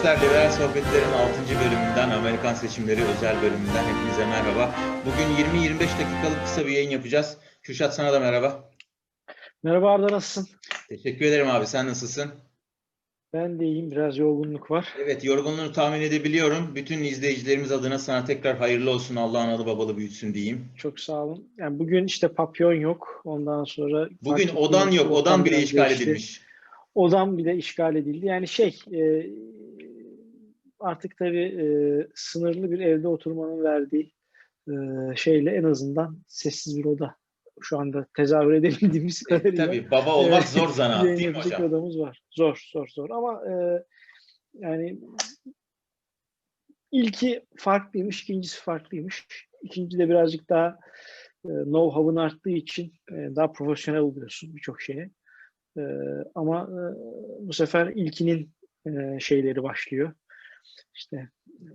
Arkadaşlar Liberal Sohbetler'in 6. bölümünden, Amerikan seçimleri özel bölümünden hepinize merhaba. Bugün 20-25 dakikalık kısa bir yayın yapacağız. Kürşat sana da merhaba. Merhaba Arda nasılsın? Teşekkür ederim abi. Sen nasılsın? Ben de iyiyim. Biraz yorgunluk var. Evet, yorgunluğunu tahmin edebiliyorum. Bütün izleyicilerimiz adına sana tekrar hayırlı olsun. Allah analı babalı büyütsün diyeyim. Çok sağ olun. Yani bugün işte papyon yok. Ondan sonra Bugün odan yok. Odan bile işgal değişti. edilmiş. Odam bile işgal edildi. Yani şey e, artık tabii e, sınırlı bir evde oturmanın verdiği e, şeyle en azından sessiz bir oda şu anda tezahür edebildiğimiz E, kadarıyla. tabii baba olmak e, zor zanaat değil mi hocam? odamız var. Zor, zor, zor. Ama e, yani ilki farklıymış, ikincisi farklıymış. İkinci de birazcık daha e, know-how'ın arttığı için e, daha profesyonel oluyorsun birçok şeye. E, ama e, bu sefer ilkinin e, şeyleri başlıyor. İşte e,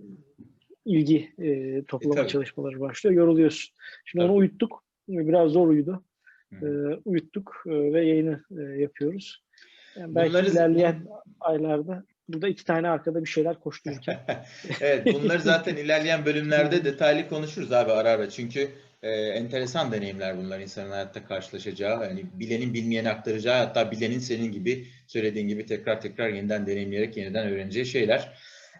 ilgi e, toplama tabii. çalışmaları başlıyor. Yoruluyorsun. Şimdi onu Tabii. uyuttuk. Biraz zor uyudu. E, uyuttuk e, ve yayını e, yapıyoruz. Yani belki Bunları- ilerleyen aylarda burada iki tane arkada bir şeyler koştururken. evet, bunları zaten ilerleyen bölümlerde detaylı konuşuruz abi ara ara. Çünkü e, enteresan deneyimler bunlar insanın hayatta karşılaşacağı. Yani bilenin bilmeyene aktaracağı hatta bilenin senin gibi söylediğin gibi tekrar tekrar yeniden deneyimleyerek yeniden öğreneceği şeyler.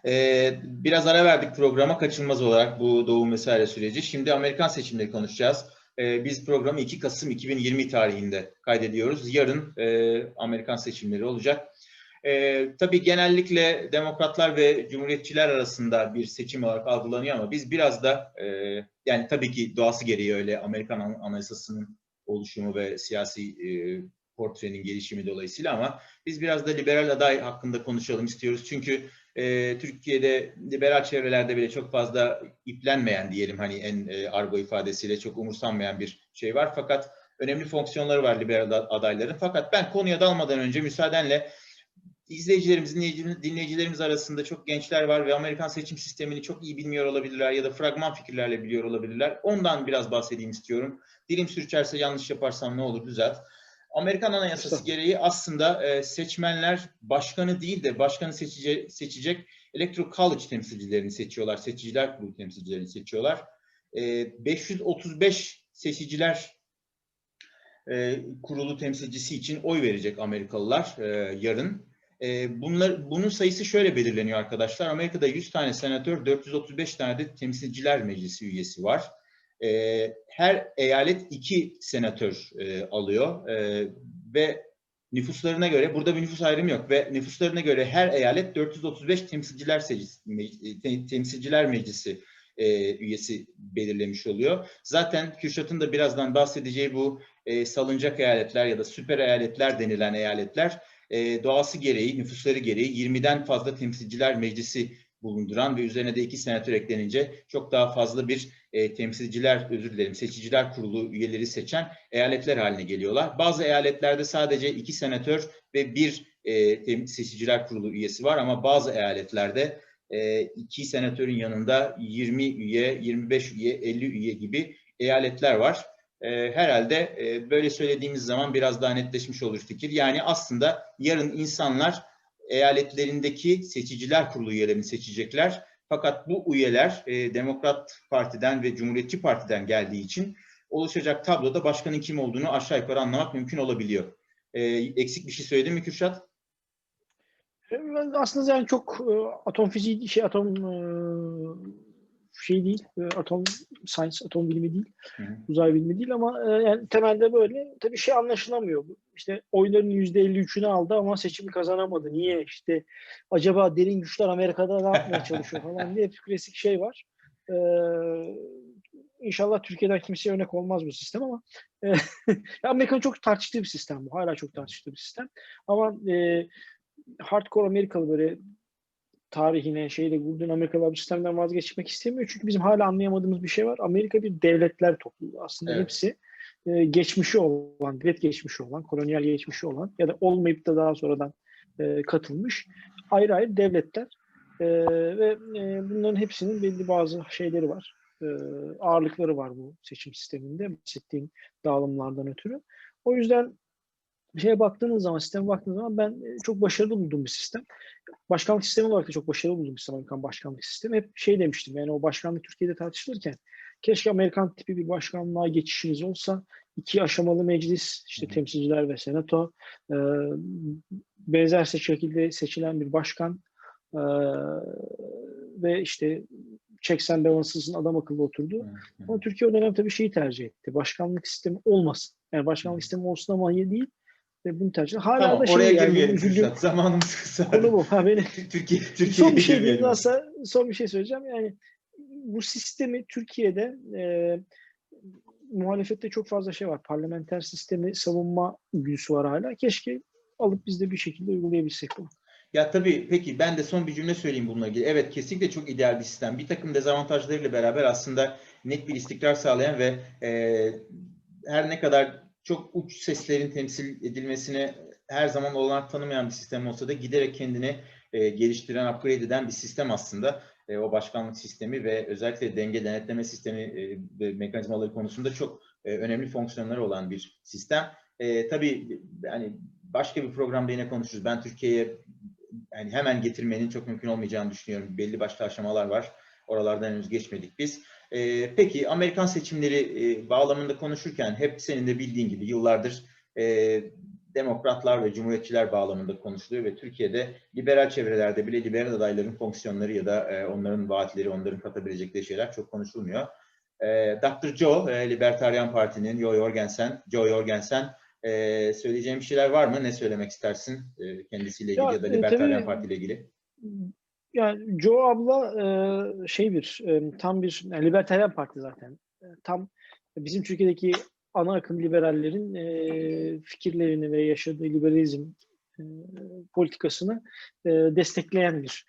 E, biraz ara verdik programa kaçınılmaz olarak bu doğum vesaire süreci. Şimdi Amerikan seçimleri konuşacağız. E, biz programı 2 Kasım 2020 tarihinde kaydediyoruz. Yarın e, Amerikan seçimleri olacak. Ee, tabii genellikle demokratlar ve cumhuriyetçiler arasında bir seçim olarak algılanıyor ama biz biraz da e, yani tabii ki doğası gereği öyle Amerikan An- Anayasası'nın oluşumu ve siyasi e, portrenin gelişimi dolayısıyla ama biz biraz da liberal aday hakkında konuşalım istiyoruz. Çünkü e, Türkiye'de liberal çevrelerde bile çok fazla iplenmeyen diyelim hani en e, argo ifadesiyle çok umursanmayan bir şey var. Fakat önemli fonksiyonları var liberal adayların. Fakat ben konuya dalmadan önce müsaadenle İzleyicilerimiz, dinleyici- dinleyicilerimiz arasında çok gençler var ve Amerikan seçim sistemini çok iyi bilmiyor olabilirler ya da fragman fikirlerle biliyor olabilirler. Ondan biraz bahsedeyim istiyorum. Dilim sürçerse yanlış yaparsam ne olur düzelt. Amerikan Anayasası gereği aslında e, seçmenler başkanı değil de başkanı seçece, seçecek Electoral College temsilcilerini seçiyorlar. Seçiciler kurulu temsilcilerini seçiyorlar. E, 535 seçiciler e, kurulu temsilcisi için oy verecek Amerikalılar e, yarın. E, bunlar, bunun sayısı şöyle belirleniyor arkadaşlar. Amerika'da 100 tane senatör, 435 tane de temsilciler meclisi üyesi var. E, her eyalet iki senatör e, alıyor e, ve nüfuslarına göre, burada bir nüfus ayrımı yok ve nüfuslarına göre her eyalet 435 temsilciler, secisi- me- te- temsilciler meclisi e, üyesi belirlemiş oluyor. Zaten Kürşat'ın da birazdan bahsedeceği bu e, salıncak eyaletler ya da süper eyaletler denilen eyaletler e, doğası gereği, nüfusları gereği 20'den fazla temsilciler meclisi bulunduran ve üzerine de iki senatör eklenince çok daha fazla bir e, temsilciler, özür dilerim, seçiciler kurulu üyeleri seçen eyaletler haline geliyorlar. Bazı eyaletlerde sadece iki senatör ve bir e, seçiciler kurulu üyesi var ama bazı eyaletlerde e, iki senatörün yanında 20 üye, 25 üye, 50 üye gibi eyaletler var. E, herhalde e, böyle söylediğimiz zaman biraz daha netleşmiş olur fikir. Yani aslında yarın insanlar eyaletlerindeki seçiciler kurulu üyelerini seçecekler. Fakat bu üyeler e, Demokrat Parti'den ve Cumhuriyetçi Parti'den geldiği için oluşacak tabloda başkanın kim olduğunu aşağı yukarı anlamak mümkün olabiliyor. E, eksik bir şey söyledim mi Kürşat? Ben Aslında yani çok e, atom fiziği şey atom e, şey değil, e, atom science, atom bilimi değil, Hı uzay bilimi değil ama e, yani temelde böyle tabii şey anlaşılamıyor. İşte oyların %53'ünü aldı ama seçimi kazanamadı. Niye? İşte acaba derin güçler Amerika'da ne yapmaya çalışıyor falan diye bir klasik şey var. E, İnşallah Türkiye'den kimseye örnek olmaz bu sistem ama e, Amerika'nın çok tartıştığı bir sistem bu. Hala çok tartıştığı bir sistem. Ama e, hardcore Amerikalı böyle tarihine şeyde Gurdun Amerikalılar bu sistemden vazgeçmek istemiyor. Çünkü bizim hala anlayamadığımız bir şey var. Amerika bir devletler topluluğu. Aslında Evet. hepsi e, geçmişi olan, devlet geçmişi olan, kolonyal geçmişi olan ya da olmayıp da daha sonradan e, katılmış ayrı ayrı devletler. E, ve e, bunların hepsinin belli bazı şeyleri var. E, ağırlıkları var bu seçim sisteminde bahsettiğim dağılımlardan ötürü. O yüzden şeye baktığınız zaman, sisteme baktığınız zaman ben e, çok başarılı bulduğum bir sistem. Başkanlık sistemi olarak da çok başarılı bulduğum bir sistem Amerikan başkanlık sistemi. Hep şey demiştim yani o başkanlık Türkiye'de tartışılırken keşke Amerikan tipi bir başkanlığa geçişimiz olsa iki aşamalı meclis, işte temsilciler ve senato, e, benzer şekilde seçilen bir başkan e, ve işte checks and balances'ın adam akıllı oturduğu. Ama Türkiye o dönem tabii şeyi tercih etti. Başkanlık sistemi olmasın. Yani başkanlık sistemi olsun ama iyi değil. Ve bunu tercih Hala Tamam, da şey oraya yani, girmeyelim üzüldüğüm. Zamanımız kısa. konu bu. Ha, beni, Türkiye, Türkiye'ye son bir şey diyeyim son bir şey söyleyeceğim. Yani bu sistemi Türkiye'de e, muhalefette çok fazla şey var. Parlamenter sistemi savunma büyüsü var hala. Keşke alıp biz de bir şekilde uygulayabilsek bunu. Ya tabii peki ben de son bir cümle söyleyeyim bununla ilgili. Evet kesinlikle çok ideal bir sistem. Bir takım dezavantajlarıyla beraber aslında net bir istikrar sağlayan ve e, her ne kadar çok uç seslerin temsil edilmesine her zaman olanak tanımayan bir sistem olsa da giderek kendini e, geliştiren, upgrade eden bir sistem aslında. E, o başkanlık sistemi ve özellikle denge denetleme sistemi e, mekanizmaları konusunda çok e, önemli fonksiyonları olan bir sistem. E, tabii yani başka bir programda yine konuşuruz. Ben Türkiye'ye yani hemen getirmenin çok mümkün olmayacağını düşünüyorum. Belli başlı aşamalar var. Oralardan henüz geçmedik biz. Ee, peki Amerikan seçimleri e, bağlamında konuşurken hep senin de bildiğin gibi yıllardır e, demokratlar ve cumhuriyetçiler bağlamında konuşuluyor ve Türkiye'de liberal çevrelerde bile liberal adayların fonksiyonları ya da e, onların vaatleri, onların katabilecekleri şeyler çok konuşulmuyor. E, Dr. Joe, e, Libertarian Parti'nin Joe Jorgensen, Joe Jorgensen e, söyleyeceğim bir şeyler var mı? Ne söylemek istersin e, kendisiyle ilgili Ya, ya, da e, Libertarian Parti ile ilgili? Yani Joe abla e, şey bir e, tam bir yani libertaryen parti zaten. E, Tam bizim Türkiye'deki ana akım liberallerin fikirlerini ve yaşadığı liberalizm politikasını destekleyen bir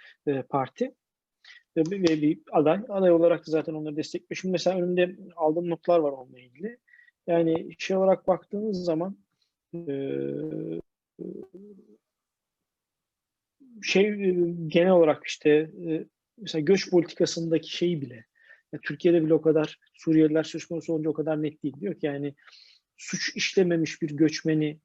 parti ve, bir aday. Aday olarak da zaten onları destekliyor. Şimdi mesela önümde aldığım notlar var onunla ilgili. Yani şey olarak baktığınız zaman şey e, genel olarak işte e, mesela göç politikasındaki şeyi bile ya Türkiye'de bile o kadar Suriyeliler söz konusu olunca o kadar net değil. Diyor ki yani suç işlememiş bir göçmeni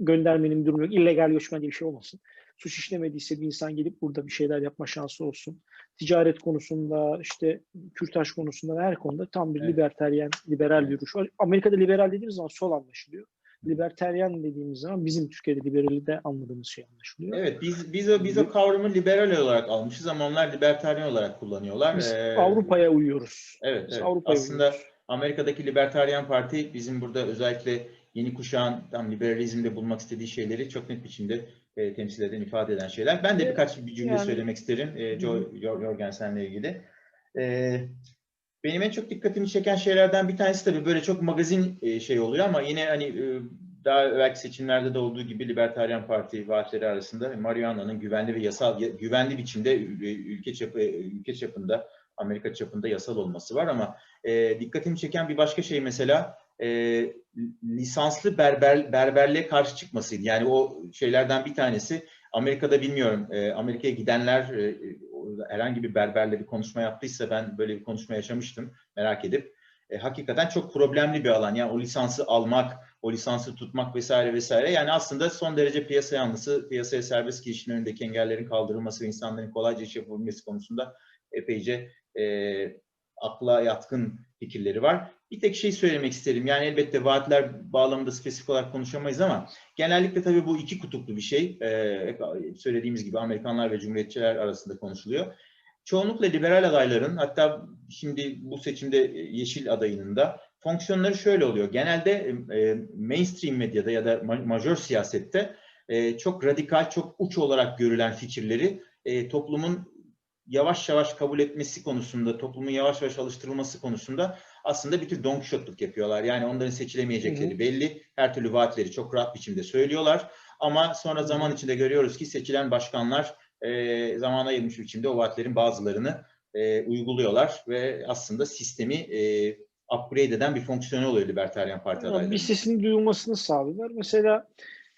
göndermenin durumu yok. İllegal göçmen diye bir şey olmasın. Suç işlemediyse bir insan gelip burada bir şeyler yapma şansı olsun. Ticaret konusunda, işte kürtaj konusunda her konuda tam bir Evet. liberteryen, liberal bir duruş var. Amerika'da liberal dediğimiz zaman sol anlaşılıyor. Liberteryen dediğimiz zaman bizim Türkiye'de liberali de anladığımız şey anlaşılıyor. Evet, biz biz o biz o kavramı liberal olarak almışız ama onlar libertarian olarak kullanıyorlar. Biz Ee, Avrupa'ya uyuyoruz. Evet, Biz evet. Avrupa'ya Aslında uyuyoruz. Amerika'daki Libertarian Parti bizim burada özellikle yeni kuşağın tam liberalizmde bulmak istediği şeyleri çok net biçimde e, temsil eden, ifade eden şeyler. Ben de birkaç bir cümle yani- söylemek isterim e, Joe Jor- Jorgensen'le ilgili. E, benim en çok dikkatimi çeken şeylerden bir tanesi tabii böyle çok magazin e, şey oluyor ama yine hani e, daha evvelki seçimlerde de olduğu gibi Libertarian Parti vaatleri arasında marihuana'nın güvenli ve yasal güvenli biçimde e, ülke çapı ülke çapında Amerika çapında yasal olması var ama e, dikkatimi çeken bir başka şey mesela e, lisanslı berber berberliğe karşı çıkmasıydı. Yani o şeylerden bir tanesi Amerika'da bilmiyorum e, Amerika'ya gidenler e, herhangi bir berberle bir konuşma yaptıysa ben böyle bir konuşma yaşamıştım merak edip. E, hakikaten çok problemli bir alan. Yani o lisansı almak, o lisansı tutmak vesaire vesaire. Yani aslında son derece piyasa yanlısı, piyasaya serbest girişin önündeki engellerin kaldırılması ve insanların kolayca iş yapabilmesi konusunda epeyce e, akla yatkın fikirleri var. Bir tek şey söylemek isterim. Yani elbette vaatler bağlamında spesifik olarak konuşamayız ama genellikle tabii bu iki kutuplu bir şey. Ee, söylediğimiz gibi Amerikanlar ve Cumhuriyetçiler arasında konuşuluyor. Çoğunlukla liberal adayların hatta şimdi bu seçimde Yeşil adayının da fonksiyonları şöyle oluyor. Genelde e, mainstream medyada ya da ma- majör siyasette e, çok radikal, çok uç olarak görülen fikirleri e, toplumun yavaş yavaş kabul etmesi konusunda, toplumun yavaş yavaş alıştırılması konusunda aslında bir tür don Quixote'luk yapıyorlar. Yani onların seçilemeyecekleri Hı hı. belli. Her türlü vaatleri çok rahat biçimde söylüyorlar. Ama sonra zaman içinde görüyoruz ki seçilen başkanlar e, zamana yayılmış biçimde o vaatlerin bazılarını e, uyguluyorlar ve aslında sistemi e, upgrade eden bir fonksiyonu oluyor Libertarian Parti Yani adayları. bir sesin duyulmasını sağlıyorlar. Mesela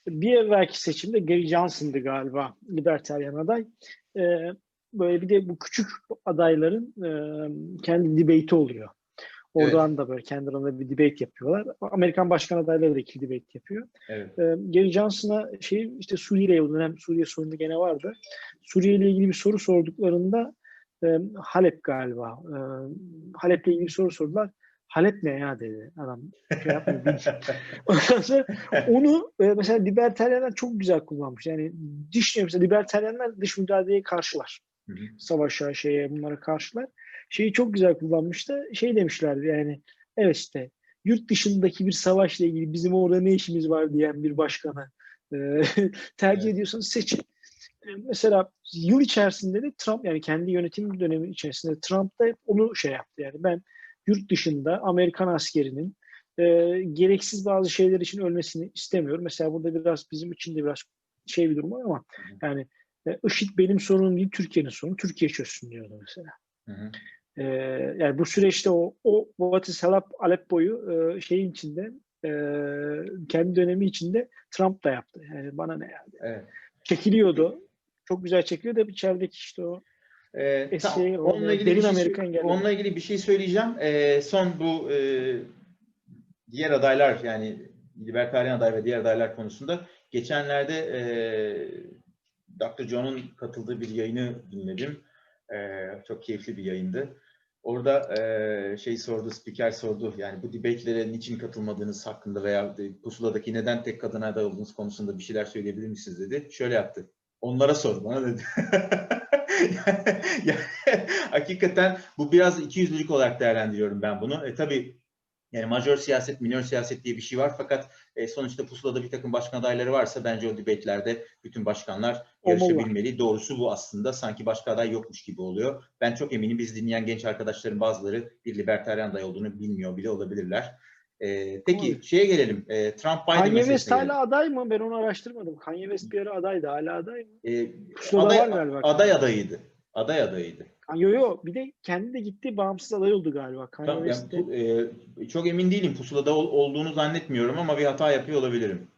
bir evvelki seçimde Gary Johnson'dı galiba libertaryen aday. Ee, böyle bir de bu küçük adayların e, kendi debate'i oluyor. Oradan da böyle kendi aralarında bir debate yapıyorlar. Amerikan başkan adayları da iki debate yapıyor. Evet. Ee, Gary Johnson'a şey işte Suriye ile o dönem Suriye sorunu gene vardı. Suriye ile ilgili bir soru sorduklarında e, Halep galiba. E, Halep'le ilgili bir soru sordular. Halep ne ya dedi adam. Şey Ondan sonra onu e, mesela libertaryenler çok güzel kullanmış. Yani dış mesela libertaryenler dış müdahaleye karşılar. Hı hı. Savaşa şeye bunlara karşılar. Şeyi çok güzel kullanmıştı. Şey demişlerdi yani evet işte yurt dışındaki bir savaşla ilgili bizim orada ne işimiz var diyen bir başkanı e, tercih Evet. ediyorsanız seçin. E, Mesela yıl içerisinde de Trump yani kendi yönetim dönemi içerisinde Trump da hep onu şey yaptı. Yani ben yurt dışında Amerikan askerinin e, gereksiz bazı şeyler için ölmesini istemiyorum. Mesela burada biraz bizim için de biraz şey bir durum var ama yani e, IŞİD benim sorunum değil Türkiye'nin sorunu. Türkiye çözsün diyordu mesela. Hı hı. Ee, yani bu süreçte o, o What is Halep, Aleppo'yu e, şeyin içinde e, kendi dönemi içinde Trump da yaptı. Yani bana ne yani. Evet. Çekiliyordu. Çok güzel çekiliyordu. Hep içerideki işte o Ee, Eski, o onunla ilgili bir şey, Amerikan geldi. onunla ilgili bir şey söyleyeceğim. Ee, son bu e, diğer adaylar yani libertaryen aday ve diğer adaylar konusunda geçenlerde e, Dr. John'un katıldığı bir yayını dinledim. E, çok keyifli bir yayındı. Orada e, şey sordu, spiker sordu. Yani bu debate'lere niçin katılmadığınız hakkında veya pusuladaki neden tek kadın aday olduğunuz konusunda bir şeyler söyleyebilir misiniz dedi. Şöyle yaptı. Onlara sor bana dedi. yani, hakikaten bu biraz ikiyüzlülük olarak değerlendiriyorum ben bunu. E, tabii yani majör siyaset, minör siyaset diye bir şey var fakat e, sonuçta pusulada bir takım başkan adayları varsa bence o debate'lerde bütün başkanlar yarışabilmeli. Doğrusu bu aslında. Sanki başka aday yokmuş gibi oluyor. Ben çok eminim biz dinleyen genç arkadaşların bazıları bir libertaryen aday olduğunu bilmiyor bile olabilirler. E, peki Olabilir. şeye gelelim. E, Trump-Biden Kanye West gelelim. hala aday mı? Ben onu araştırmadım. Kanye West bir ara adaydı. Hala aday mı? E, Pusulada aday, var galiba. aday adayıydı. Aday adayıydı. Yo yo bir de kendi de gitti bağımsız aday oldu galiba. Kanye Tamam, yani bu, e, çok emin değilim. Pusulada ol- olduğunu zannetmiyorum ama bir hata yapıyor olabilirim.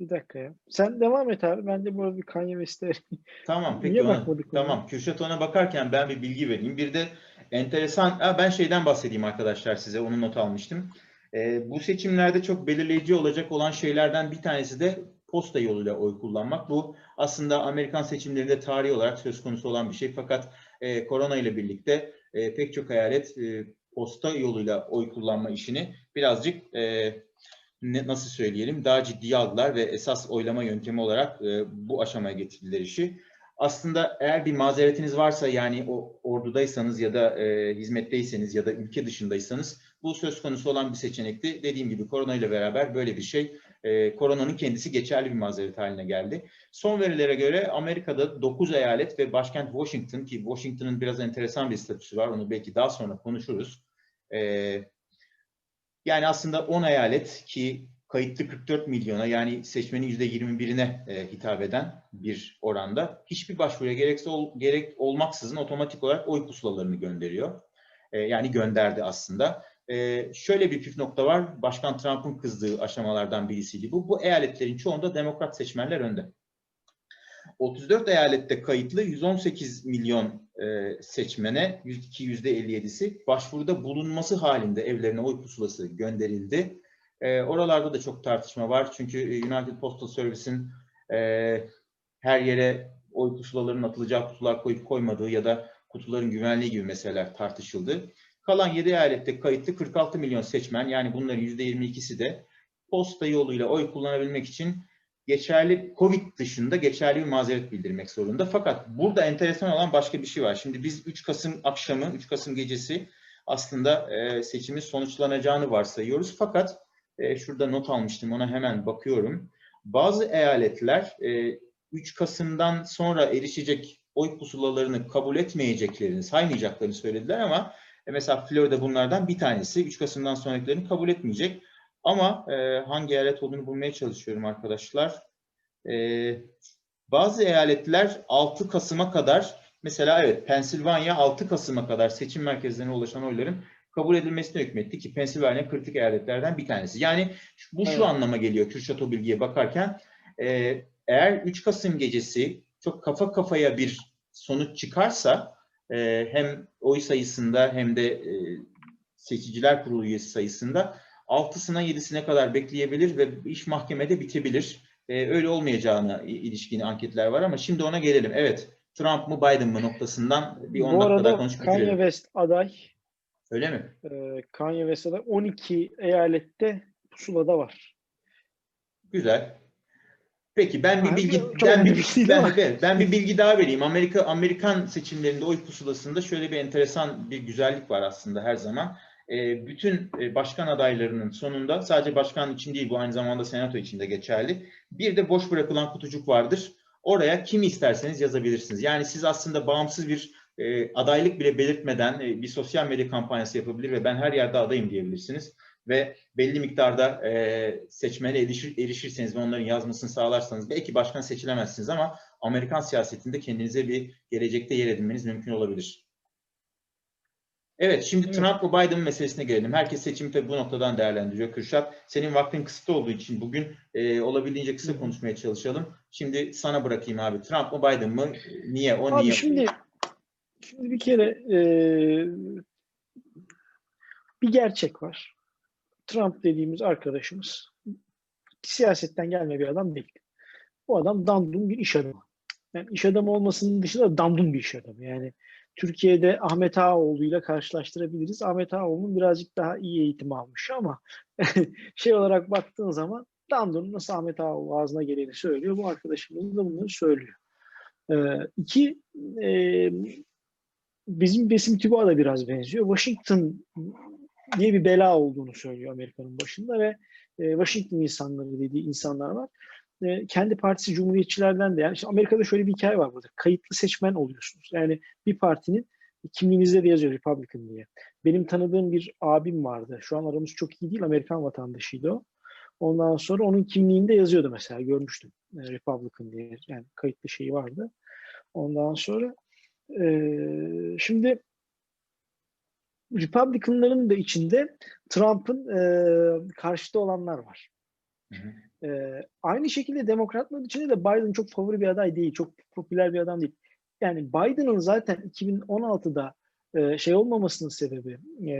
Bir dakika ya. Sen devam et abi. Ben de bu arada bir Kanye West'e Tamam peki Niye ona, bakmadık ona? tamam Kürşat ona bakarken ben bir bilgi vereyim. Bir de enteresan ha, ben şeyden bahsedeyim arkadaşlar size onu not almıştım. Ee, bu seçimlerde çok belirleyici olacak olan şeylerden bir tanesi de posta yoluyla oy kullanmak. Bu aslında Amerikan seçimlerinde tarihi olarak söz konusu olan bir şey. Fakat e, korona ile birlikte e, pek çok eyalet e, posta yoluyla oy kullanma işini birazcık e, ne, nasıl söyleyelim daha ciddiye aldılar ve esas oylama yöntemi olarak e, bu aşamaya getirdiler işi. Aslında eğer bir mazeretiniz varsa yani o ordudaysanız ya da e, hizmetteyseniz ya da ülke dışındaysanız bu söz konusu olan bir seçenekti. Dediğim gibi korona ile beraber böyle bir şey e, koronanın kendisi geçerli bir mazeret haline geldi. Son verilere göre Amerika'da 9 eyalet ve başkent Washington ki Washington'ın biraz enteresan bir statüsü var onu belki daha sonra konuşuruz. E, yani aslında 10 eyalet ki kayıtlı 44 milyona yani seçmenin %21'ine e, hitap eden bir oranda hiçbir başvuruya gerekse ol, gerek olmaksızın otomatik olarak oy pusulalarını gönderiyor. E, yani gönderdi aslında. E, şöyle bir püf nokta var. Başkan Trump'ın kızdığı aşamalardan birisiydi bu. Bu eyaletlerin çoğunda demokrat seçmenler önde. 34 eyalette kayıtlı 118 milyon e, seçmene %57'si başvuruda bulunması halinde evlerine oy pusulası gönderildi. E, oralarda da çok tartışma var. Çünkü e, United Postal Service'in e, her yere oy pusulalarının atılacağı kutular koyup koymadığı ya da kutuların güvenliği gibi meseleler tartışıldı. Kalan 7 eyalette kayıtlı 46 milyon seçmen yani bunların %22'si de posta yoluyla oy kullanabilmek için geçerli Covid dışında geçerli bir mazeret bildirmek zorunda. Fakat burada enteresan olan başka bir şey var. Şimdi biz 3 Kasım akşamı, 3 Kasım gecesi aslında e, seçimin sonuçlanacağını varsayıyoruz. Fakat e, şurada not almıştım ona hemen bakıyorum. Bazı eyaletler e, 3 Kasım'dan sonra erişecek oy pusulalarını kabul etmeyeceklerini, saymayacaklarını söylediler ama e, mesela Florida bunlardan bir tanesi. 3 Kasım'dan sonrakilerini kabul etmeyecek. Ama e, hangi eyalet olduğunu bulmaya çalışıyorum arkadaşlar. E, bazı eyaletler 6 Kasım'a kadar, mesela evet Pensilvanya 6 Kasım'a kadar seçim merkezlerine ulaşan oyların kabul edilmesine hükmetti ki Pensilvanya kritik eyaletlerden bir tanesi. Yani bu şu Evet. anlama geliyor Kürşat o bilgiye bakarken. e, eğer 3 Kasım gecesi çok kafa kafaya bir sonuç çıkarsa e, hem oy sayısında hem de e, seçiciler kurulu üyesi sayısında 6'sına 7'sine kadar bekleyebilir ve iş mahkemede bitebilir. Ee, öyle olmayacağına ilişkin anketler var ama şimdi ona gelelim. Evet, Trump mı Biden mı noktasından bir 10 Bu dakika daha arada konuşup Kanye. West aday. Öyle mi? Ee, Kanye West aday 12 eyalette pusulada var. Güzel. Peki ben bir bilgi ben bir, bir şey ben, ben bir bilgi daha vereyim. Amerika Amerikan seçimlerinde oy pusulasında şöyle bir enteresan bir güzellik var aslında her zaman. Ee, bütün e, başkan adaylarının sonunda sadece başkan için değil bu aynı zamanda senato için de geçerli. Bir de boş bırakılan kutucuk vardır. Oraya kimi isterseniz yazabilirsiniz. Yani siz aslında bağımsız bir e, adaylık bile belirtmeden e, bir sosyal medya kampanyası yapabilir ve ben her yerde adayım diyebilirsiniz ve belli miktarda e, seçmene erişir, erişirseniz ve onların yazmasını sağlarsanız belki başkan seçilemezsiniz ama Amerikan siyasetinde kendinize bir gelecekte yer edinmeniz mümkün olabilir. Evet, şimdi Evet. Trump ve Biden meselesine gelelim. Herkes seçimi tabii bu noktadan değerlendiriyor. Kürşat, senin vaktin kısıtlı olduğu için bugün e, olabildiğince kısa konuşmaya çalışalım. Şimdi sana bırakayım abi. Trump mı Biden mı? Niye? O Abi niye? şimdi şimdi bir kere e, bir gerçek var. Trump dediğimiz arkadaşımız siyasetten gelme bir adam değil. Bu adam dandum bir iş adamı. Yani iş adamı olmasının dışında dandum bir iş adamı. Yani Türkiye'de Ahmet Ağaoğlu ile karşılaştırabiliriz. Ahmet Ağaoğlu'nun birazcık daha iyi eğitim almış ama şey olarak baktığın zaman dandum nasıl Ahmet Ağaoğlu ağzına geleni söylüyor. Bu arkadaşımız da bunları söylüyor. Ee, iki, e, bizim Besim Tübu'a da biraz benziyor. Washington diye bir bela olduğunu söylüyor Amerika'nın başında ve e, Washington insanları dediği insanlar var. E, kendi partisi cumhuriyetçilerden de yani işte Amerika'da şöyle bir hikaye var burada. Kayıtlı seçmen oluyorsunuz. Yani bir partinin kimliğinizde de yazıyor Republican diye. Benim tanıdığım bir abim vardı. Şu an aramız çok iyi değil. Amerikan vatandaşıydı o. Ondan sonra onun kimliğinde yazıyordu mesela. Görmüştüm. e, Republican diye. Yani kayıtlı şeyi vardı. Ondan sonra e, şimdi Republicanların da içinde Trump'ın e, karşıtı olanlar var. Hı hı. E, aynı şekilde demokratların içinde de Biden çok favori bir aday değil. Çok popüler bir adam değil. Yani Biden'ın zaten 2016'da e, şey olmamasının sebebi e,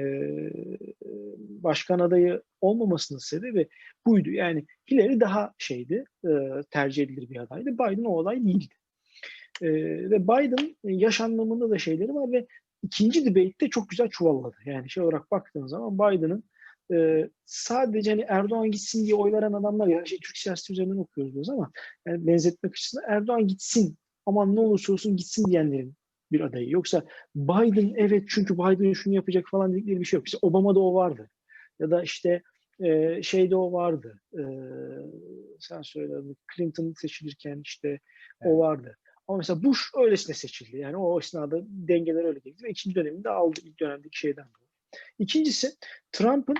başkan adayı olmamasının sebebi buydu. Yani Hillary daha şeydi e, tercih edilir bir adaydı. Biden o aday değildi. E, ve Biden yaş anlamında da şeyleri var ve ikinci debate'de çok güzel çuvalladı. Yani şey olarak baktığın zaman Biden'ın e, sadece hani Erdoğan gitsin diye oy veren adamlar ya şey Türk siyaseti üzerinden okuyoruz biraz ama yani benzetmek açısından Erdoğan gitsin aman ne olursa olsun gitsin diyenlerin bir adayı. Yoksa Biden evet çünkü Biden şunu yapacak falan dedikleri bir şey yok. İşte Obama'da o vardı. Ya da işte e, şeyde o vardı. E, sen söyle Clinton seçilirken işte Evet. o vardı. Ama mesela Bush öylesine seçildi. Yani o esnada dengeler öyle geldi ve ikinci döneminde aldı ilk dönemdeki şeyden dolayı. İkincisi Trump'ın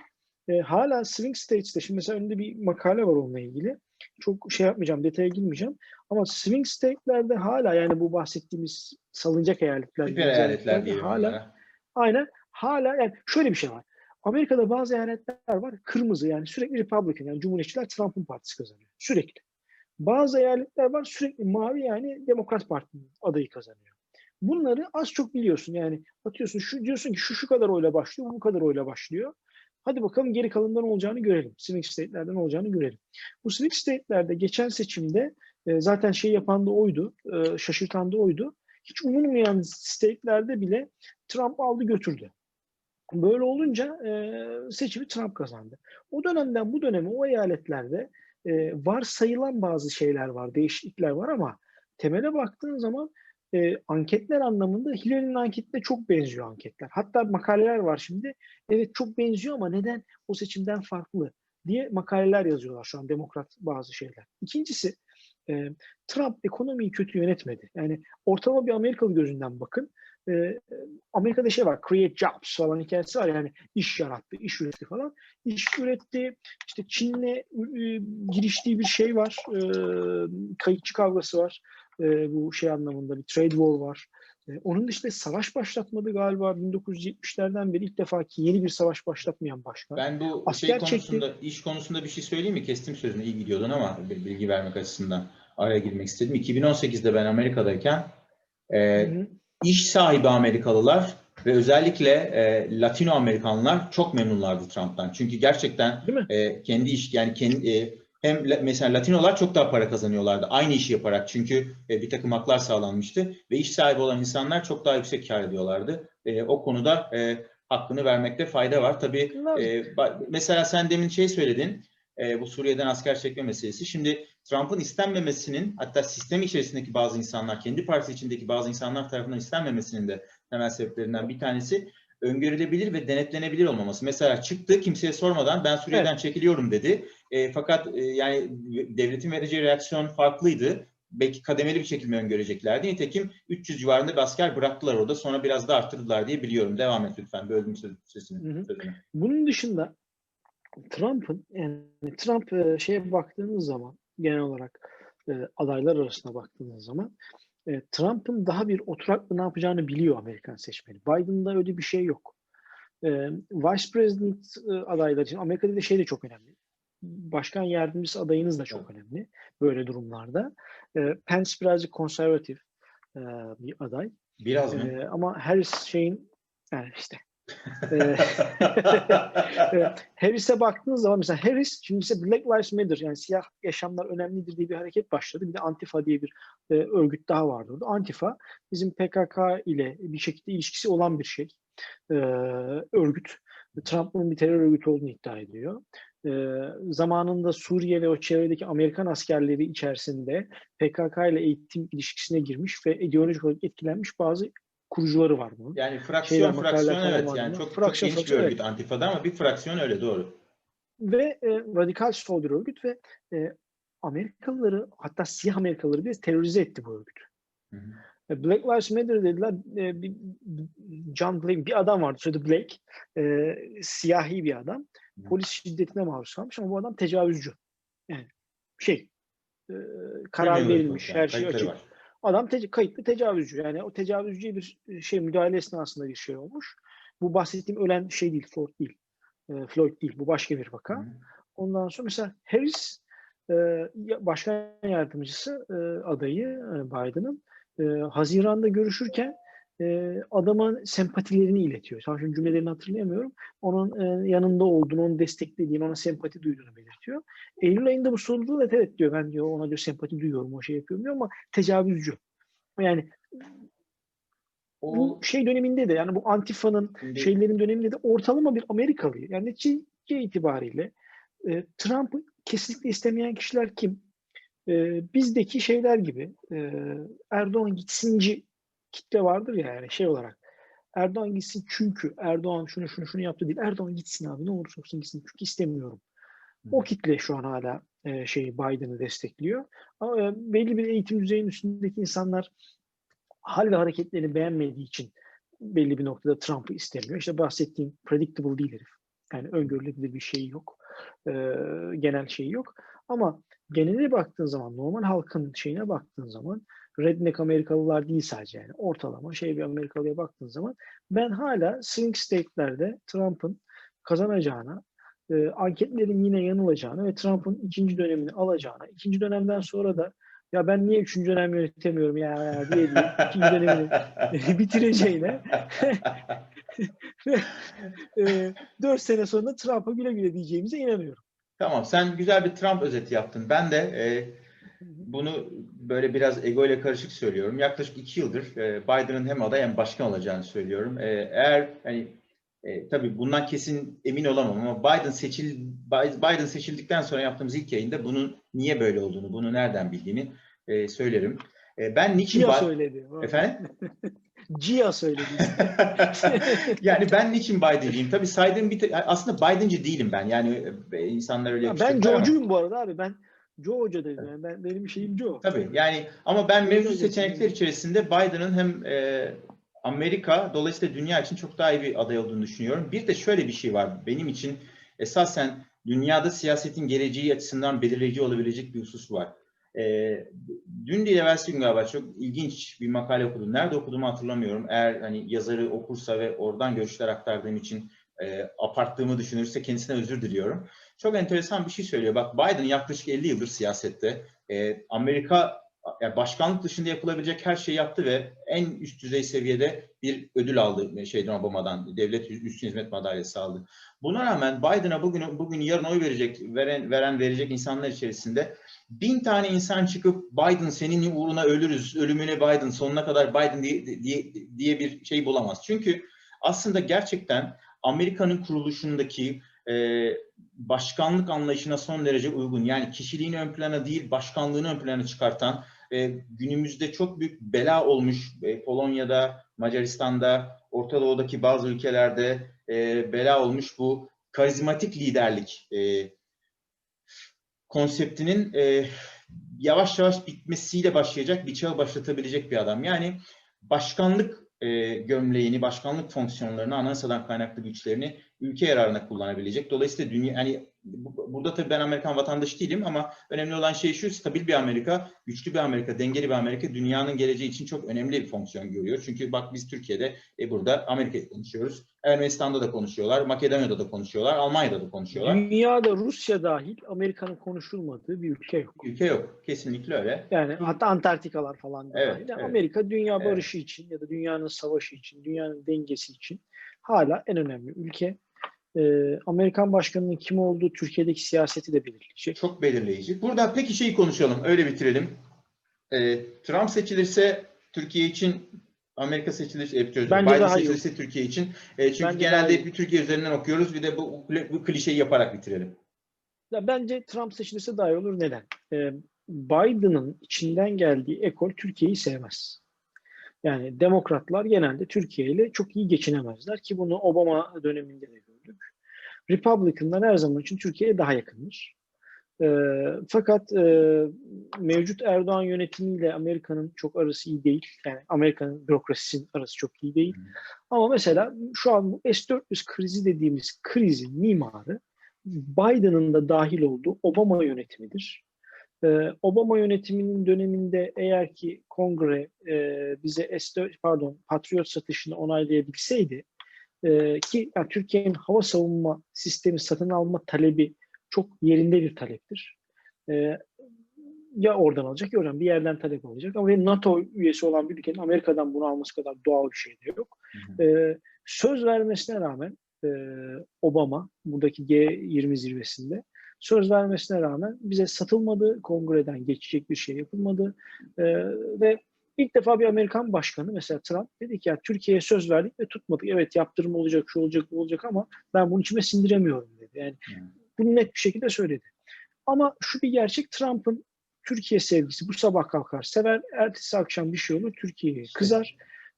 e, hala swing states'te şimdi mesela önünde bir makale var onunla ilgili. Çok şey yapmayacağım, detaya girmeyeceğim. Ama swing state'lerde hala yani bu bahsettiğimiz salıncak eyaletler, Süper eyaletler diyelim hala onlara. aynen hala yani şöyle bir şey var. Amerika'da bazı eyaletler var kırmızı yani sürekli Republican yani Cumhuriyetçiler Trump'ın partisi kazanıyor. Sürekli. Bazı eyaletler var sürekli mavi yani Demokrat Parti'nin adayı kazanıyor. Bunları az çok biliyorsun yani atıyorsun şu diyorsun ki şu şu kadar oyla başlıyor bu kadar oyla başlıyor. Hadi bakalım geri kalanında ne olacağını görelim. Swing state'lerde ne olacağını görelim. Bu swing state'lerde geçen seçimde e, zaten şey yapan da oydu, e, şaşırtan da oydu. Hiç umulmayan state'lerde bile Trump aldı götürdü. Böyle olunca e, seçimi Trump kazandı. O dönemden bu döneme o eyaletlerde e, varsayılan bazı şeyler var, değişiklikler var ama temele baktığın zaman e, anketler anlamında Hillary'nin anketine çok benziyor anketler. Hatta makaleler var şimdi. Evet çok benziyor ama neden o seçimden farklı diye makaleler yazıyorlar şu an demokrat bazı şeyler. İkincisi e, Trump ekonomiyi kötü yönetmedi. Yani ortalama bir Amerikalı gözünden bakın. E, Amerika'da şey var, create jobs falan hikayesi var yani iş yarattı, iş üretti falan. İş üretti, işte Çin'le e, giriştiği bir şey var, e, kayıkçı kavgası var. E, bu şey anlamında bir trade war var. E, onun dışında savaş başlatmadı galiba 1970'lerden beri ilk defa ki yeni bir savaş başlatmayan başkan. Ben bu Asker şey çekti. konusunda, iş konusunda bir şey söyleyeyim mi? Kestim sözünü, iyi gidiyordun ama bir bilgi vermek açısından araya girmek istedim. 2018'de ben Amerika'dayken e, Hı hı. İş sahibi Amerikalılar Ve özellikle e, Latino Amerikanlar çok memnunlardı Trump'tan. Çünkü gerçekten e, kendi iş yani kendi e, hem la- mesela Latinolar çok daha para kazanıyorlardı aynı işi yaparak çünkü e, bir takım haklar sağlanmıştı ve iş sahibi olan insanlar çok daha yüksek kar ediyorlardı. E, o konuda e, hakkını vermekte fayda var. Tabii e, mesela sen demin şey söyledin e, bu Suriye'den asker çekme meselesi. Şimdi Trump'ın istenmemesinin hatta sistem içerisindeki bazı insanlar kendi partisi içindeki bazı insanlar tarafından istenmemesinin de temel sebeplerinden bir tanesi öngörülebilir ve denetlenebilir olmaması. Mesela çıktı kimseye sormadan ben Suriye'den çekiliyorum dedi. E, fakat e, yani devletin vereceği reaksiyon farklıydı. Belki kademeli bir çekilme öngöreceklerdi. Nitekim 300 civarında bir asker bıraktılar orada. Sonra biraz da arttırdılar diye biliyorum. Devam et lütfen. Böldüm sözünü. Bunun dışında Trump'ın yani Trump e, şeye baktığınız zaman genel olarak e, adaylar arasına baktığınız zaman e, Trump'ın daha bir oturaklı ne yapacağını biliyor Amerikan seçmeni. Biden'da öyle bir şey yok. Vice President adayları için Amerika'da da şey de çok önemli. Başkan yardımcısı adayınız da çok önemli böyle durumlarda. Pence birazcık konservatif bir aday. Biraz mı? Ama Harris şeyin yani işte Harris'e baktığınız zaman mesela Harris şimdi ise Black Lives Matter yani siyah yaşamlar önemlidir diye bir hareket başladı. Bir de Antifa diye bir e, örgüt daha vardı orada. Antifa bizim PKK ile bir şekilde ilişkisi olan bir şey. E, örgüt. Trump'ın bir terör örgütü olduğunu iddia ediyor. E, zamanında Suriye ve o çevredeki Amerikan askerleri içerisinde PKK ile eğitim ilişkisine girmiş ve ideolojik olarak etkilenmiş bazı kurucuları var bunun. Yani fraksiyon Şeyler, fraksiyon evet yani var. çok, çok Fraksiyon, geniş bir örgüt Antifa'da ama bir fraksiyon öyle doğru. ve e, radikal sol bir örgüt ve e, Amerikalıları hatta siyah Amerikalıları bile terörize etti bu örgüt. Hı hı. E, Black Lives Matter dediler. E, bir, John Blake bir adam vardı soyadı Blake. E, siyahi bir adam. Hı. Polis şiddetine maruz kalmış ama bu adam tecavüzcü. Yani şey e, karar Criminal verilmiş. yani, Her şey açık. var. Adam te- kayıtlı tecavüzcü. Yani o tecavüzcüye bir şey müdahale esnasında bir şey olmuş. Bu bahsettiğim ölen şey değil, Floyd değil. E, Floyd değil. Bu başka bir vaka. Hı. Ondan sonra mesela Harris e, başkan yardımcısı e, adayı e, Biden'ın e, Haziran'da görüşürken e, adama sempatilerini iletiyor. Tam şimdi cümlelerini hatırlayamıyorum. Onun e, yanında olduğunu, onu desteklediğini, ona sempati duyduğunu belirtiyor. Eylül ayında bu sorulduğunda evet, evet diyor. Ben diyor ona diyor sempati duyuyorum, o şey yapıyorum diyor ama tecavüzcü. Yani O bu şey döneminde de yani bu Antifa'nın şimdi- şeylerin döneminde de ortalama bir Amerikalı. Yani netice itibariyle e, Trump'ı kesinlikle istemeyen kişiler kim? E, bizdeki şeyler gibi e, Erdoğan gitsinci kitle vardır ya yani şey olarak. Erdoğan gitsin çünkü Erdoğan şunu şunu şunu yaptı değil. Erdoğan gitsin abi ne olursa olsun gitsin çünkü istemiyorum. O kitle şu an hala e, şey Biden'ı destekliyor. Ama e, belli bir eğitim düzeyinin üstündeki insanlar hal ve hareketlerini beğenmediği için belli bir noktada Trump'ı istemiyor. İşte bahsettiğim predictable değil herif. Yani öngörülebilir bir şey yok. Ee, genel şey yok. Ama geneline baktığın zaman, normal halkın şeyine baktığın zaman redneck Amerikalılar değil sadece yani ortalama şey bir Amerikalıya baktığın zaman ben hala swing state'lerde Trump'ın kazanacağına, e, anketlerin yine yanılacağını ve Trump'ın ikinci dönemini alacağına, ikinci dönemden sonra da ya ben niye üçüncü dönem yönetemiyorum ya, ya diye diye ikinci dönemini bitireceğine e, 4 sene sonra Trump'a güle güle diyeceğimize inanıyorum. Tamam sen güzel bir Trump özeti yaptın. Ben de e, bunu böyle biraz ego ile karışık söylüyorum. Yaklaşık iki yıldır e, Biden'ın hem aday hem başkan olacağını söylüyorum. E, eğer hani e, tabii bundan kesin emin olamam ama Biden seçil Biden seçildikten sonra yaptığımız ilk yayında bunun niye böyle olduğunu, bunu nereden bildiğini e, söylerim. E, ben niçin Gia söyledi. efendim? Gia söyledi. yani ben niçin Biden'cıyım? Tabii saydığım bir aslında Biden'cı değilim ben. Yani e, insanlar öyle Ya ben Joe'cuyum bu arada abi. Ben Joe Hoca dedim. Yani ben, benim şeyim Joe. Tabii yani ama ben mevcut seçenekler içerisinde Biden'ın hem e, Amerika dolayısıyla dünya için çok daha iyi bir aday olduğunu düşünüyorum. Bir de şöyle bir şey var benim için esasen dünyada siyasetin geleceği açısından belirleyici olabilecek bir husus var. E, dün değil evvelsi gün galiba çok ilginç bir makale okudum. Nerede okuduğumu hatırlamıyorum. Eğer hani yazarı okursa ve oradan görüşler aktardığım için e, aparttığımı düşünürse kendisine özür diliyorum. Çok enteresan bir şey söylüyor. Bak Biden yaklaşık 50 yıldır siyasette. E, Amerika yani başkanlık dışında yapılabilecek her şeyi yaptı ve en üst düzey seviyede bir ödül aldı şeyden Obama'dan. Devlet Üstün Hizmet Madalyası aldı. Buna rağmen Biden'a bugün bugün yarın oy verecek veren veren verecek insanlar içerisinde bin tane insan çıkıp Biden senin uğruna ölürüz, ölümüne Biden, sonuna kadar Biden diye, diye, diye bir şey bulamaz. Çünkü aslında gerçekten Amerika'nın kuruluşundaki e, başkanlık anlayışına son derece uygun. Yani kişiliğini ön plana değil, başkanlığını ön plana çıkartan, e, günümüzde çok büyük bela olmuş e, Polonya'da, Macaristan'da, Orta Doğu'daki bazı ülkelerde e, bela olmuş bu karizmatik liderlik e, konseptinin e, yavaş yavaş bitmesiyle başlayacak bir çağı başlatabilecek bir adam. Yani başkanlık e, gömleğini, başkanlık fonksiyonlarını, anayasadan kaynaklı güçlerini ülke yararına kullanabilecek. Dolayısıyla dünya, hani bu- burada tabii ben Amerikan vatandaşı değilim ama önemli olan şey şu, stabil bir Amerika, güçlü bir Amerika, dengeli bir Amerika dünyanın geleceği için çok önemli bir fonksiyon görüyor. Çünkü bak biz Türkiye'de e, burada Amerika'yı konuşuyoruz. Ermenistan'da da konuşuyorlar, Makedonya'da da konuşuyorlar, Almanya'da da konuşuyorlar. Dünyada Rusya dahil Amerika'nın konuşulmadığı bir ülke yok. Ülke yok. Kesinlikle öyle. Yani hatta Antarktikalar falan da Evet, dahil. Evet. Amerika dünya Evet. barışı için ya da dünyanın savaşı için, dünyanın dengesi için hala en önemli ülke. Ee, Amerikan başkanının kim olduğu Türkiye'deki siyaseti de belirleyecek. Çok belirleyici. Burada peki şeyi konuşalım, öyle bitirelim. Ee, Trump seçilirse Türkiye için, Amerika seçilirse, e, Bence Biden seçilirse Türkiye için. E, çünkü Bence genelde hep bir Türkiye üzerinden okuyoruz. Bir de bu, bu klişeyi yaparak bitirelim. Ya bence Trump seçilirse daha iyi olur. Neden? Ee, Biden'ın içinden geldiği ekol Türkiye'yi sevmez. Yani demokratlar genelde Türkiye ile çok iyi geçinemezler ki bunu Obama döneminde de gördük. Republicanlar her zaman için Türkiye'ye daha yakındır. Ee, fakat e, mevcut Erdoğan yönetimiyle Amerika'nın çok arası iyi değil. Yani Amerika'nın bürokrasisinin arası çok iyi değil. Hı. Ama mesela şu an bu S-400 krizi dediğimiz krizin mimarı Biden'ın da dahil olduğu Obama yönetimidir. Ee, Obama yönetiminin döneminde eğer ki kongre e, bize S4 pardon Patriot satışını onaylayabilseydi e, ki yani Türkiye'nin hava savunma sistemi satın alma talebi çok yerinde bir taleptir. E, ya oradan alacak ya oradan bir yerden talep alacak ama NATO üyesi olan bir ülkenin Amerika'dan bunu alması kadar doğal bir şey de yok. Hı E, söz vermesine rağmen e, Obama buradaki G20 zirvesinde söz vermesine rağmen bize satılmadı, kongreden geçecek bir şey yapılmadı E, ve ilk defa bir Amerikan başkanı mesela Trump dedi ki ya Türkiye'ye söz verdik ve tutmadık. Evet yaptırım olacak, şu olacak, bu olacak ama ben bunu içime sindiremiyorum dedi. Yani Hı. bunu net bir şekilde söyledi. Ama şu bir gerçek Trump'ın Türkiye sevgisi bu sabah kalkar sever, ertesi akşam bir şey olur Türkiye'ye kızar.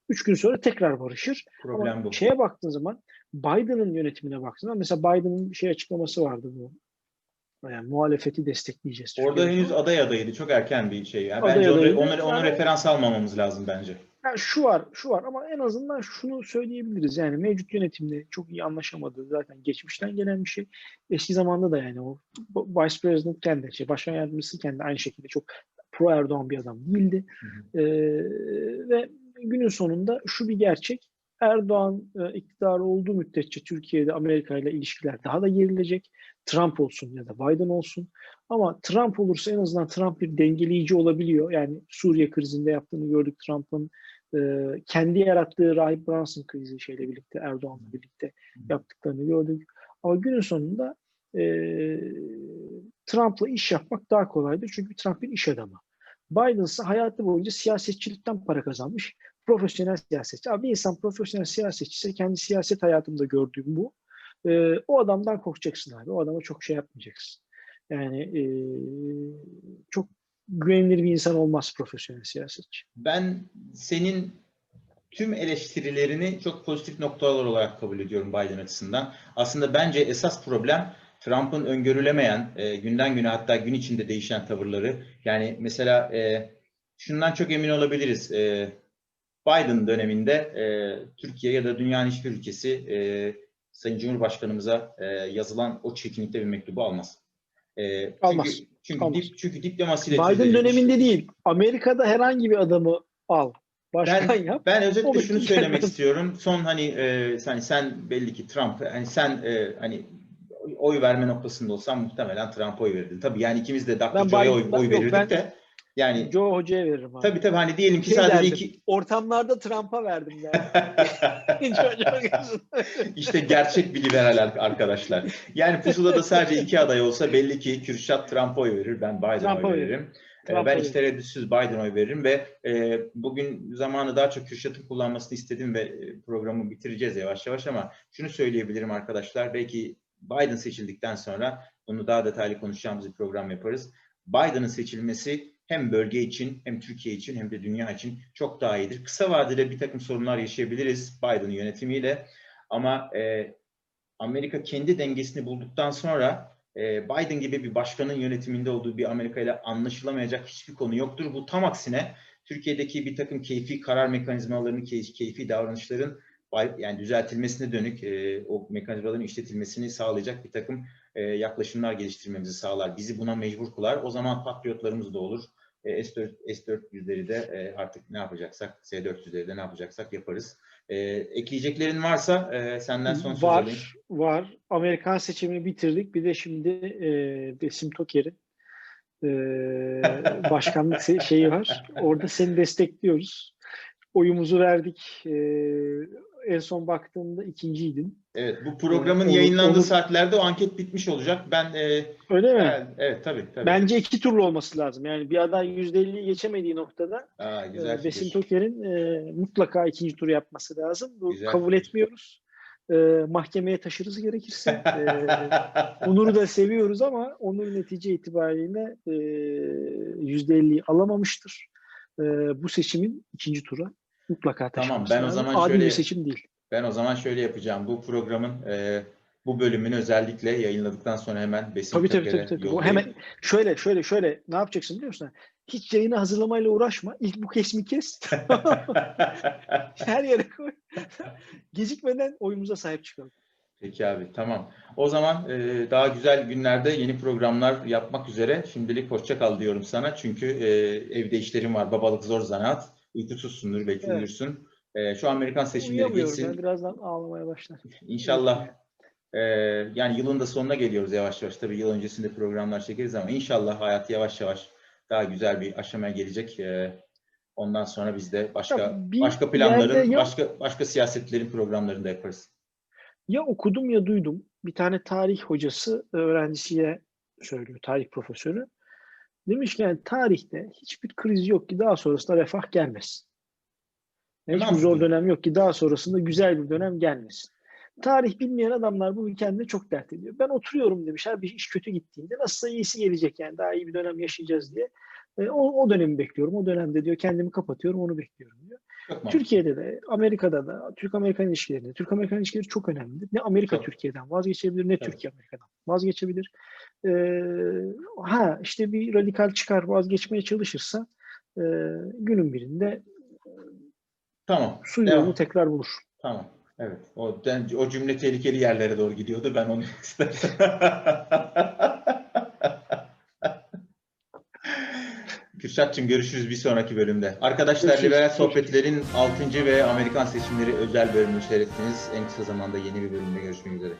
Üç gün sonra tekrar barışır. Problem Ama bu. şeye baktığın zaman Biden'ın yönetimine baktığın zaman mesela Biden'ın bir şey açıklaması vardı bu. Yani muhalefeti destekleyeceğiz. Orada Türkiye'de. henüz aday adaydı. Çok erken bir şey. Yani Aday bence onu, adayıydı. onu, onu Yani- referans almamamız lazım bence. Yani şu var, şu var ama en azından şunu söyleyebiliriz. Yani mevcut yönetimle çok iyi anlaşamadığı zaten geçmişten gelen bir şey. Eski zamanda da yani o Vice President'ken de, şey, başkan yardımcısıyken de aynı şekilde çok pro Erdoğan bir adam değildi. Hı Ee, ve günün sonunda şu bir gerçek. Erdoğan e, iktidarı olduğu müddetçe Türkiye'de Amerika ile ilişkiler daha da gerilecek. Trump olsun ya da Biden olsun. Ama Trump olursa en azından Trump bir dengeleyici olabiliyor. Yani Suriye krizinde yaptığını gördük Trump'ın. e, kendi yarattığı Rahip Brunson krizi şeyle birlikte Erdoğan'la birlikte yaptıklarını gördük. Ama günün sonunda e, Trump'la iş yapmak daha kolaydır. Çünkü Trump bir iş adamı. Biden ise hayatı boyunca siyasetçilikten para kazanmış. Profesyonel siyasetçi. Abi bir insan profesyonel siyasetçi ise kendi siyaset hayatımda gördüğüm bu. E, o adamdan korkacaksın abi. O adama çok şey yapmayacaksın. Yani e, çok güvenilir bir insan olmaz profesyonel siyasetçi. Ben senin tüm eleştirilerini çok pozitif noktalar olarak kabul ediyorum Biden açısından. Aslında bence esas problem Trump'ın öngörülemeyen, e, günden güne hatta gün içinde değişen tavırları. Yani mesela e, şundan çok emin olabiliriz. E, Biden döneminde e, Türkiye ya da dünyanın hiçbir ülkesi e, Sayın Cumhurbaşkanımıza e, yazılan o çirkinlikte bir mektubu almaz. E, çünkü, Almaz. Çünkü, Almaz. dip, çünkü diplomasiyle Biden döneminde değil. Amerika'da herhangi bir adamı al. Başkan Ben, yap. ben O özetle vakit şunu söylemek istiyorum. Son hani e, sen, sen belli ki Trump hani sen e, hani oy verme noktasında olsan muhtemelen Trump'a oy verirdin. Tabii yani ikimiz de Dr. Biden- oy, oy verirdik ben- de Yani Joe Hoca'ya veririm abi. tabii tabii hani diyelim ki Şey sadece derdim, iki Ortamlarda Trump'a verdim gözünden. işte gerçek bir liberal ar- arkadaşlar. Yani pusulada sadece iki aday olsa belli ki Kürşat Trump'a oy verir, ben Biden'a oy veririm. Ee, Trump'a Ben hiç tereddütsüz Biden'a oy veririm ve e, bugün zamanı daha çok Kürşat'ın kullanmasını istedim ve e, programı bitireceğiz yavaş yavaş ama şunu söyleyebilirim arkadaşlar. Belki Biden seçildikten sonra bunu daha detaylı konuşacağımız bir program yaparız. Biden'ın seçilmesi hem bölge için hem Türkiye için hem de dünya için çok daha iyidir. Kısa vadede bir takım sorunlar yaşayabiliriz Biden'ın yönetimiyle ama e, Amerika kendi dengesini bulduktan sonra e, Biden gibi bir başkanın yönetiminde olduğu bir Amerika ile anlaşılamayacak hiçbir konu yoktur. Bu tam aksine Türkiye'deki bir takım keyfi karar mekanizmalarının, key- keyfi davranışların yani düzeltilmesine dönük e, o mekanizmaların işletilmesini sağlayacak bir takım e, yaklaşımlar geliştirmemizi sağlar. Bizi buna mecbur kılar. O zaman patriotlarımız da olur. E, S4, S-400'leri de e, artık ne yapacaksak, S-400'leri de ne yapacaksak yaparız. E, ekleyeceklerin varsa e, senden son söz alayım. Var, var. Amerikan seçimini bitirdik. Bir de şimdi e, Besim Toker'in e, başkanlık şeyi var. Orada seni destekliyoruz. Oyumuzu verdik. E, en son baktığımda ikinciydin. Evet, bu programın Olur- yayınlandığı olur. saatlerde o anket bitmiş olacak. Ben e, Öyle mi? evet, evet tabii tabii. Bence iki turlu olması lazım. Yani bir aday %50'yi geçemediği noktada Aa, güzel e, Besim. Toker'in e, mutlaka ikinci tur yapması lazım. Bu Güzel kabul fikir. etmiyoruz. E, mahkemeye taşırız gerekirse. E, Onur'u da seviyoruz ama Onur netice itibariyle e, %50'yi alamamıştır. E, bu seçimin ikinci tura mutlaka Tamam, taşınması ben o lazım. zaman Adil şöyle- bir seçim değil. Ben o zaman şöyle yapacağım. Bu programın e, bu bölümünü özellikle yayınladıktan sonra hemen Besim Tabii tabii tabii. tabii. Bu yollayayım. hemen şöyle şöyle şöyle ne yapacaksın biliyor musun? Hiç yayını hazırlamayla uğraşma. İlk bu kesmi kes. Her yere koy. Gecikmeden oyumuza sahip çıkalım. Peki abi tamam. O zaman e, daha güzel günlerde yeni programlar yapmak üzere. Şimdilik hoşça kal diyorum sana. Çünkü e, evde işlerim var. Babalık zor zanaat. Uykusuzsundur belki Evet. uyursun. E, şu Amerikan seçimleri geçsin. ya. Birazdan ağlamaya başlar. İnşallah e, yani yılın da sonuna geliyoruz yavaş yavaş. Tabii yıl öncesinde programlar çekeriz ama inşallah hayat yavaş yavaş daha güzel bir aşamaya gelecek. E, ondan sonra biz de başka başka planların, ya- başka başka siyasetlerin programlarını da yaparız. Ya okudum ya duydum. Bir tane tarih hocası öğrencisiye söylüyor, tarih profesörü. Demiş ki yani tarihte hiçbir kriz yok ki daha sonrasında refah gelmesin. Hiçbir Mantıklı. zor dönem yok ki daha sonrasında güzel bir dönem gelmesin. Tarih bilmeyen adamlar bunu kendine çok dert ediyor. Ben oturuyorum demiş. Her bir iş kötü gittiğinde nasılsa iyisi gelecek yani daha iyi bir dönem yaşayacağız diye. E, o, o dönemi bekliyorum. O dönemde diyor kendimi kapatıyorum onu bekliyorum diyor. Türkiye'de de, Amerika'da da, Türk-Amerikan ilişkilerinde, Türk-Amerikan ilişkileri çok önemlidir. Ne Amerika Çok. Türkiye'den vazgeçebilir, ne Tabii. Türkiye Amerika'dan vazgeçebilir. Ee, ha işte bir radikal çıkar vazgeçmeye çalışırsa e, günün birinde Tamam. su devam. yolunu tekrar bulur. Tamam. Evet. O, o cümle tehlikeli yerlere doğru gidiyordu. Ben onu istersen. Kürşat'cığım görüşürüz bir sonraki bölümde. Arkadaşlar Görüşürüz. Liberal Sohbetler'in 6. ve Amerikan seçimleri özel bölümünü seyrettiniz. En kısa zamanda yeni bir bölümde görüşmek üzere.